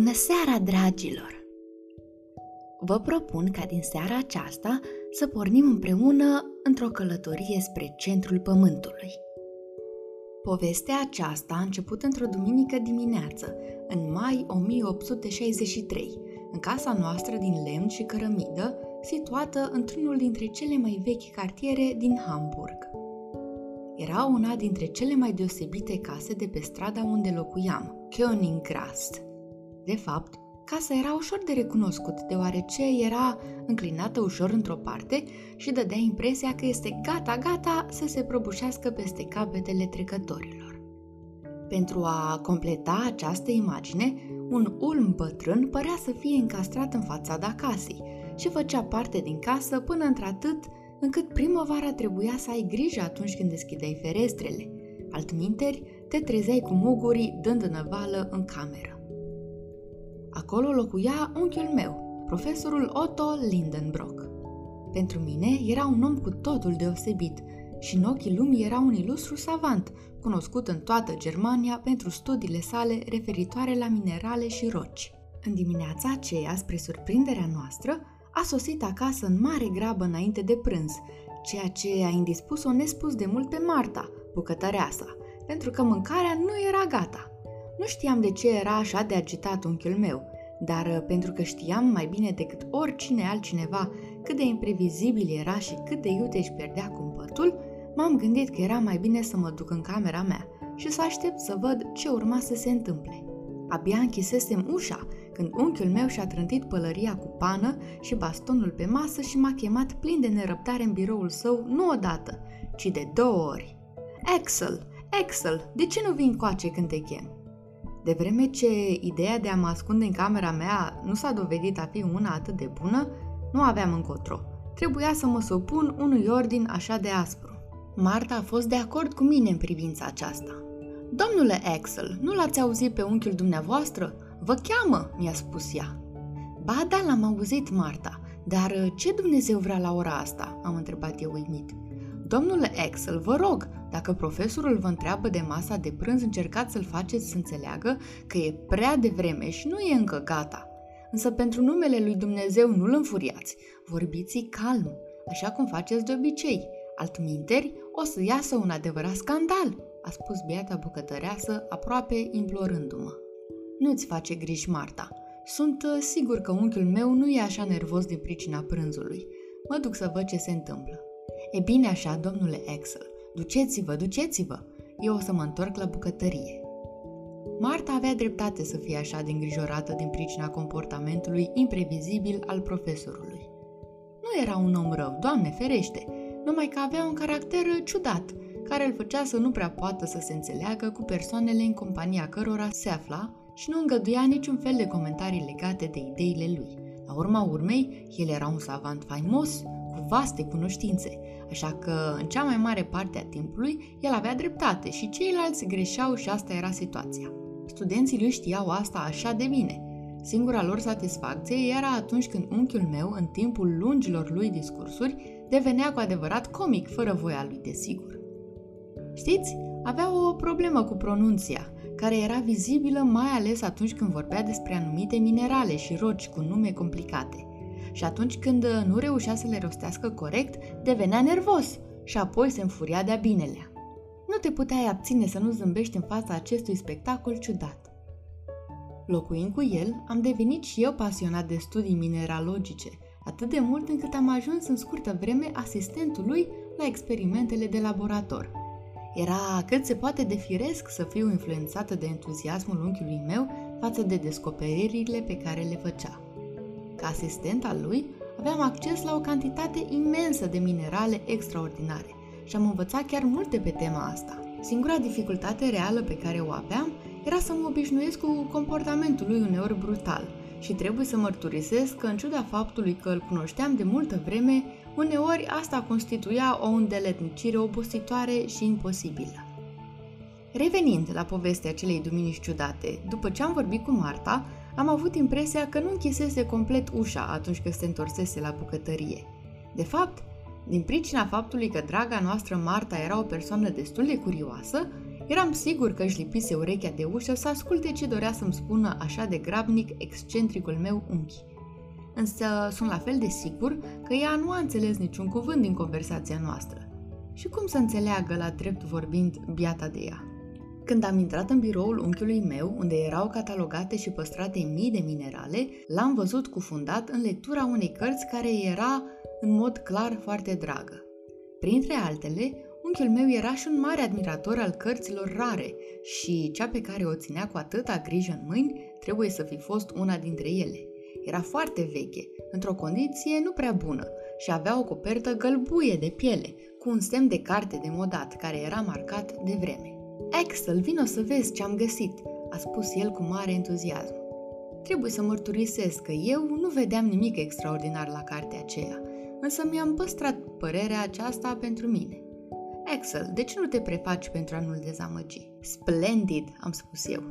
Bună seara, dragilor! Vă propun ca din seara aceasta să pornim împreună într-o călătorie spre centrul Pământului. Povestea aceasta a început într-o duminică dimineață, în mai 1863, în casa noastră din lemn și cărămidă, situată într-unul dintre cele mai vechi cartiere din Hamburg. Era una dintre cele mai deosebite case de pe strada unde locuiam, Königgrast. De fapt, casa era ușor de recunoscut, deoarece era înclinată ușor într-o parte și dădea impresia că este gata-gata să se prăbușească peste capetele trecătorilor. Pentru a completa această imagine, un ulm bătrân părea să fie încastrat în fațada casei și făcea parte din casă până într-atât încât primăvara trebuia să ai grijă atunci când deschideai ferestrele. Altminteri, te trezeai cu mugurii dând năvală în cameră. Acolo locuia unchiul meu, profesorul Otto Lindenbrock. Pentru mine era un om cu totul deosebit și în ochii lumii era un ilustru savant, cunoscut în toată Germania pentru studiile sale referitoare la minerale și roci. În dimineața aceea, spre surprinderea noastră, a sosit acasă în mare grabă înainte de prânz, ceea ce a indispus-o nespus de mult pe Marta, bucătăreasa, pentru că mâncarea nu era gata. Nu știam de ce era așa de agitat unchiul meu, dar uh, pentru că știam mai bine decât oricine altcineva cât de imprevizibil era și cât de iute își pierdea cumpătul, m-am gândit că era mai bine să mă duc în camera mea și să aștept să văd ce urma să se întâmple. Abia închisesem ușa când unchiul meu și-a trântit pălăria cu pană și bastonul pe masă și m-a chemat plin de nerăbdare în biroul său nu odată, ci de două ori. Axel, Axel, de ce nu vin coace când te chem? De vreme ce ideea de a mă ascunde în camera mea nu s-a dovedit a fi una atât de bună, nu aveam încotro. Trebuia să mă supun unui ordin așa de aspru. Marta a fost de acord cu mine în privința aceasta. Domnule Axel, nu l-ați auzit pe unchiul dumneavoastră? Vă cheamă, mi-a spus ea. Ba da, l-am auzit, Marta, dar uh, ce Dumnezeu vrea la ora asta? Am întrebat eu uimit. Domnule Axel, vă rog, dacă profesorul vă întreabă de masa de prânz, încercați să-l faceți să înțeleagă că e prea devreme și nu e încă gata. Însă pentru numele lui Dumnezeu nu-l înfuriați, vorbiți calm, așa cum faceți de obicei. Altminteri, o să iasă un adevărat scandal, a spus biata bucătăreasă, aproape implorându-mă. Nu-ți face griji, Marta. Sunt uh, sigur că unchiul meu nu e așa nervos din pricina prânzului. Mă duc să văd ce se întâmplă. E bine așa, domnule Axel. Duceți-vă, duceți-vă. Eu o să mă întorc la bucătărie. Marta avea dreptate să fie așa de îngrijorată din pricina comportamentului imprevizibil al profesorului. Nu era un om rău, doamne ferește, numai că avea un caracter ciudat, care îl făcea să nu prea poată să se înțeleagă cu persoanele în compania cărora se afla și nu îngăduia niciun fel de comentarii legate de ideile lui. La urma urmei, el era un savant faimos, cu vaste cunoștințe, așa că, în cea mai mare parte a timpului, el avea dreptate și ceilalți greșeau și asta era situația. Studenții lui știau asta așa de bine. Singura lor satisfacție era atunci când unchiul meu, în timpul lungilor lui discursuri, devenea cu adevărat comic, fără voia lui, desigur. Știți, avea o problemă cu pronunția, care era vizibilă mai ales atunci când vorbea despre anumite minerale și roci cu nume complicate. Și atunci când nu reușea să le rostească corect, devenea nervos și apoi se înfuria de-a binelea. Nu te puteai abține să nu zâmbești în fața acestui spectacol ciudat. Locuind cu el, am devenit și eu pasionat de studii mineralogice, atât de mult încât am ajuns în scurtă vreme asistentul lui la experimentele de laborator – era cât se poate de firesc să fiu influențată de entuziasmul unchiului meu față de descoperirile pe care le făcea. Ca asistent al lui, aveam acces la o cantitate imensă de minerale extraordinare și am învățat chiar multe pe tema asta. Singura dificultate reală pe care o aveam era să mă obișnuiesc cu comportamentul lui uneori brutal și trebuie să mărturisesc că în ciuda faptului că îl cunoșteam de multă vreme, Uneori asta constituia o îndeletnicire obositoare și imposibilă. Revenind la povestea acelei duminici ciudate, după ce am vorbit cu Marta, am avut impresia că nu închisese complet ușa atunci când se întorsese la bucătărie. De fapt, din pricina faptului că draga noastră Marta era o persoană destul de curioasă, Eram sigur că își lipise urechea de ușă să asculte ce dorea să-mi spună așa de grabnic excentricul meu unchi. Însă sunt la fel de sigur că ea nu a înțeles niciun cuvânt din conversația noastră. Și cum să înțeleagă la drept vorbind biata de ea? Când am intrat în biroul unchiului meu, unde erau catalogate și păstrate mii de minerale, l-am văzut cufundat în lectura unei cărți care era, în mod clar, foarte dragă. Printre altele, unchiul meu era și un mare admirator al cărților rare și cea pe care o ținea cu atâta grijă în mâini trebuie să fi fost una dintre ele. Era foarte veche, într-o condiție nu prea bună și avea o copertă gălbuie de piele, cu un semn de carte de modat care era marcat de vreme. Axel, vino să vezi ce am găsit, a spus el cu mare entuziasm. Trebuie să mărturisesc că eu nu vedeam nimic extraordinar la cartea aceea, însă mi-am păstrat părerea aceasta pentru mine. Axel, de ce nu te prefaci pentru a nu-l dezamăgi? Splendid, am spus eu.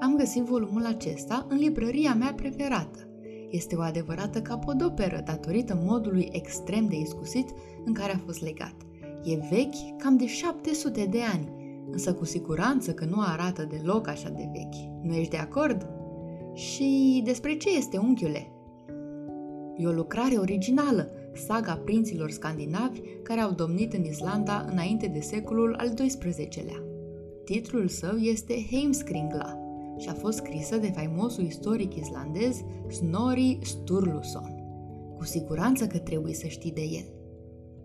Am găsit volumul acesta în librăria mea preferată. Este o adevărată capodoperă datorită modului extrem de iscusit în care a fost legat. E vechi cam de 700 de ani însă cu siguranță că nu arată deloc așa de vechi. Nu ești de acord? Și despre ce este unchiule? E o lucrare originală, saga prinților scandinavi care au domnit în Islanda înainte de secolul al XII-lea. Titlul său este Heimskringla și a fost scrisă de faimosul istoric islandez Snorri Sturluson. Cu siguranță că trebuie să știi de el.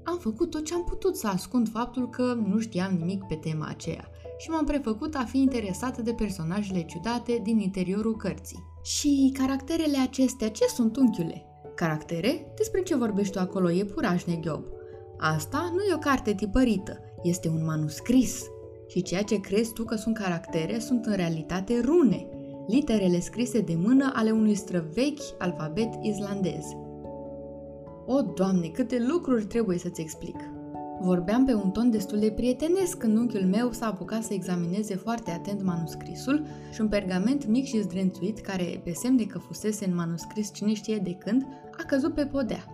Am făcut tot ce am putut să ascund faptul că nu știam nimic pe tema aceea și m-am prefăcut a fi interesată de personajele ciudate din interiorul cărții. Și caracterele acestea ce sunt, unchiule? Caractere? Despre ce vorbești tu acolo, e puraj neghiob. Asta nu e o carte tipărită, este un manuscris. Și ceea ce crezi tu că sunt caractere sunt în realitate rune, literele scrise de mână ale unui străvechi alfabet islandez. O, Doamne, câte lucruri trebuie să-ți explic! Vorbeam pe un ton destul de prietenesc când unchiul meu s-a apucat să examineze foarte atent manuscrisul și un pergament mic și zdrențuit, care, pe semn de că fusese în manuscris cine știe de când, a căzut pe podea.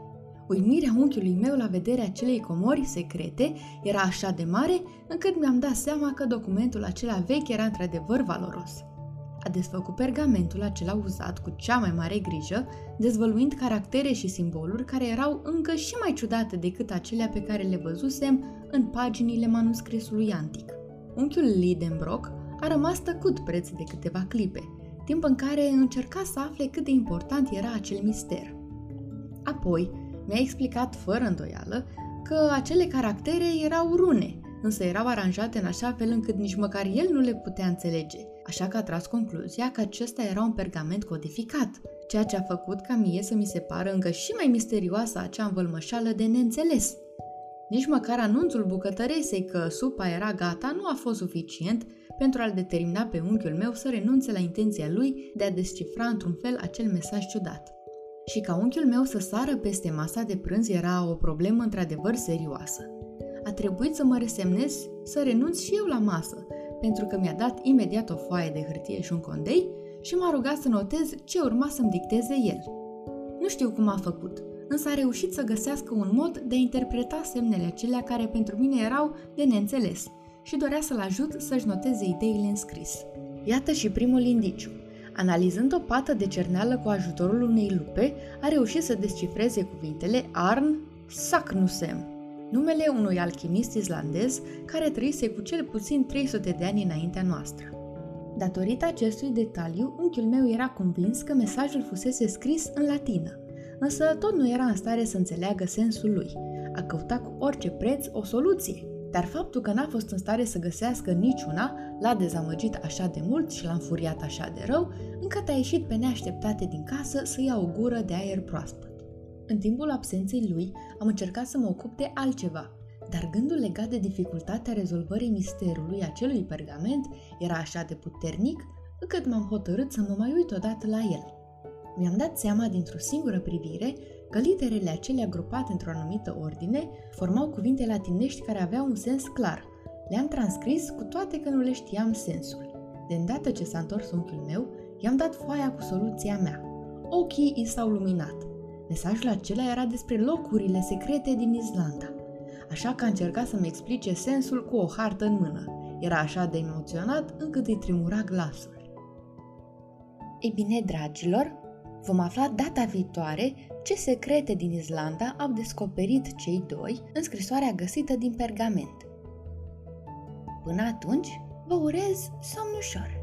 Uimirea unchiului meu la vederea acelei comori secrete era așa de mare încât mi-am dat seama că documentul acela vechi era într-adevăr valoros a desfăcut pergamentul acela uzat cu cea mai mare grijă, dezvăluind caractere și simboluri care erau încă și mai ciudate decât acelea pe care le văzusem în paginile manuscrisului antic. Unchiul Lidenbrock a rămas tăcut preț de câteva clipe, timp în care încerca să afle cât de important era acel mister. Apoi, mi-a explicat fără îndoială că acele caractere erau rune, însă erau aranjate în așa fel încât nici măcar el nu le putea înțelege – așa că a tras concluzia că acesta era un pergament codificat, ceea ce a făcut ca mie să mi se pară încă și mai misterioasă acea învălmășală de neînțeles. Nici măcar anunțul bucătăresei că supa era gata nu a fost suficient pentru a-l determina pe unchiul meu să renunțe la intenția lui de a descifra într-un fel acel mesaj ciudat. Și ca unchiul meu să sară peste masa de prânz era o problemă într-adevăr serioasă. A trebuit să mă resemnez să renunț și eu la masă, pentru că mi-a dat imediat o foaie de hârtie și un condei și m-a rugat să notez ce urma să-mi dicteze el. Nu știu cum a făcut, însă a reușit să găsească un mod de a interpreta semnele acelea care pentru mine erau de neînțeles și dorea să-l ajut să-și noteze ideile în scris. Iată și primul indiciu. Analizând o pată de cerneală cu ajutorul unei lupe, a reușit să descifreze cuvintele Arn Saknusem, numele unui alchimist islandez care trăise cu cel puțin 300 de ani înaintea noastră. Datorită acestui detaliu, unchiul meu era convins că mesajul fusese scris în latină, însă tot nu era în stare să înțeleagă sensul lui. A căutat cu orice preț o soluție, dar faptul că n-a fost în stare să găsească niciuna l-a dezamăgit așa de mult și l-a înfuriat așa de rău, încât a ieșit pe neașteptate din casă să ia o gură de aer proaspăt. În timpul absenței lui, am încercat să mă ocup de altceva, dar gândul legat de dificultatea rezolvării misterului acelui pergament era așa de puternic încât m-am hotărât să mă mai uit odată la el. Mi-am dat seama dintr-o singură privire că literele acelea grupate într-o anumită ordine formau cuvinte latinești care aveau un sens clar. Le-am transcris cu toate că nu le știam sensul. De îndată ce s-a întors unchiul meu, i-am dat foaia cu soluția mea. Ochii i s-au luminat. Mesajul acela era despre locurile secrete din Islanda. Așa că a încercat să-mi explice sensul cu o hartă în mână. Era așa de emoționat încât îi tremura glasul. Ei bine, dragilor, vom afla data viitoare ce secrete din Islanda au descoperit cei doi în scrisoarea găsită din pergament. Până atunci, vă urez somn ușor!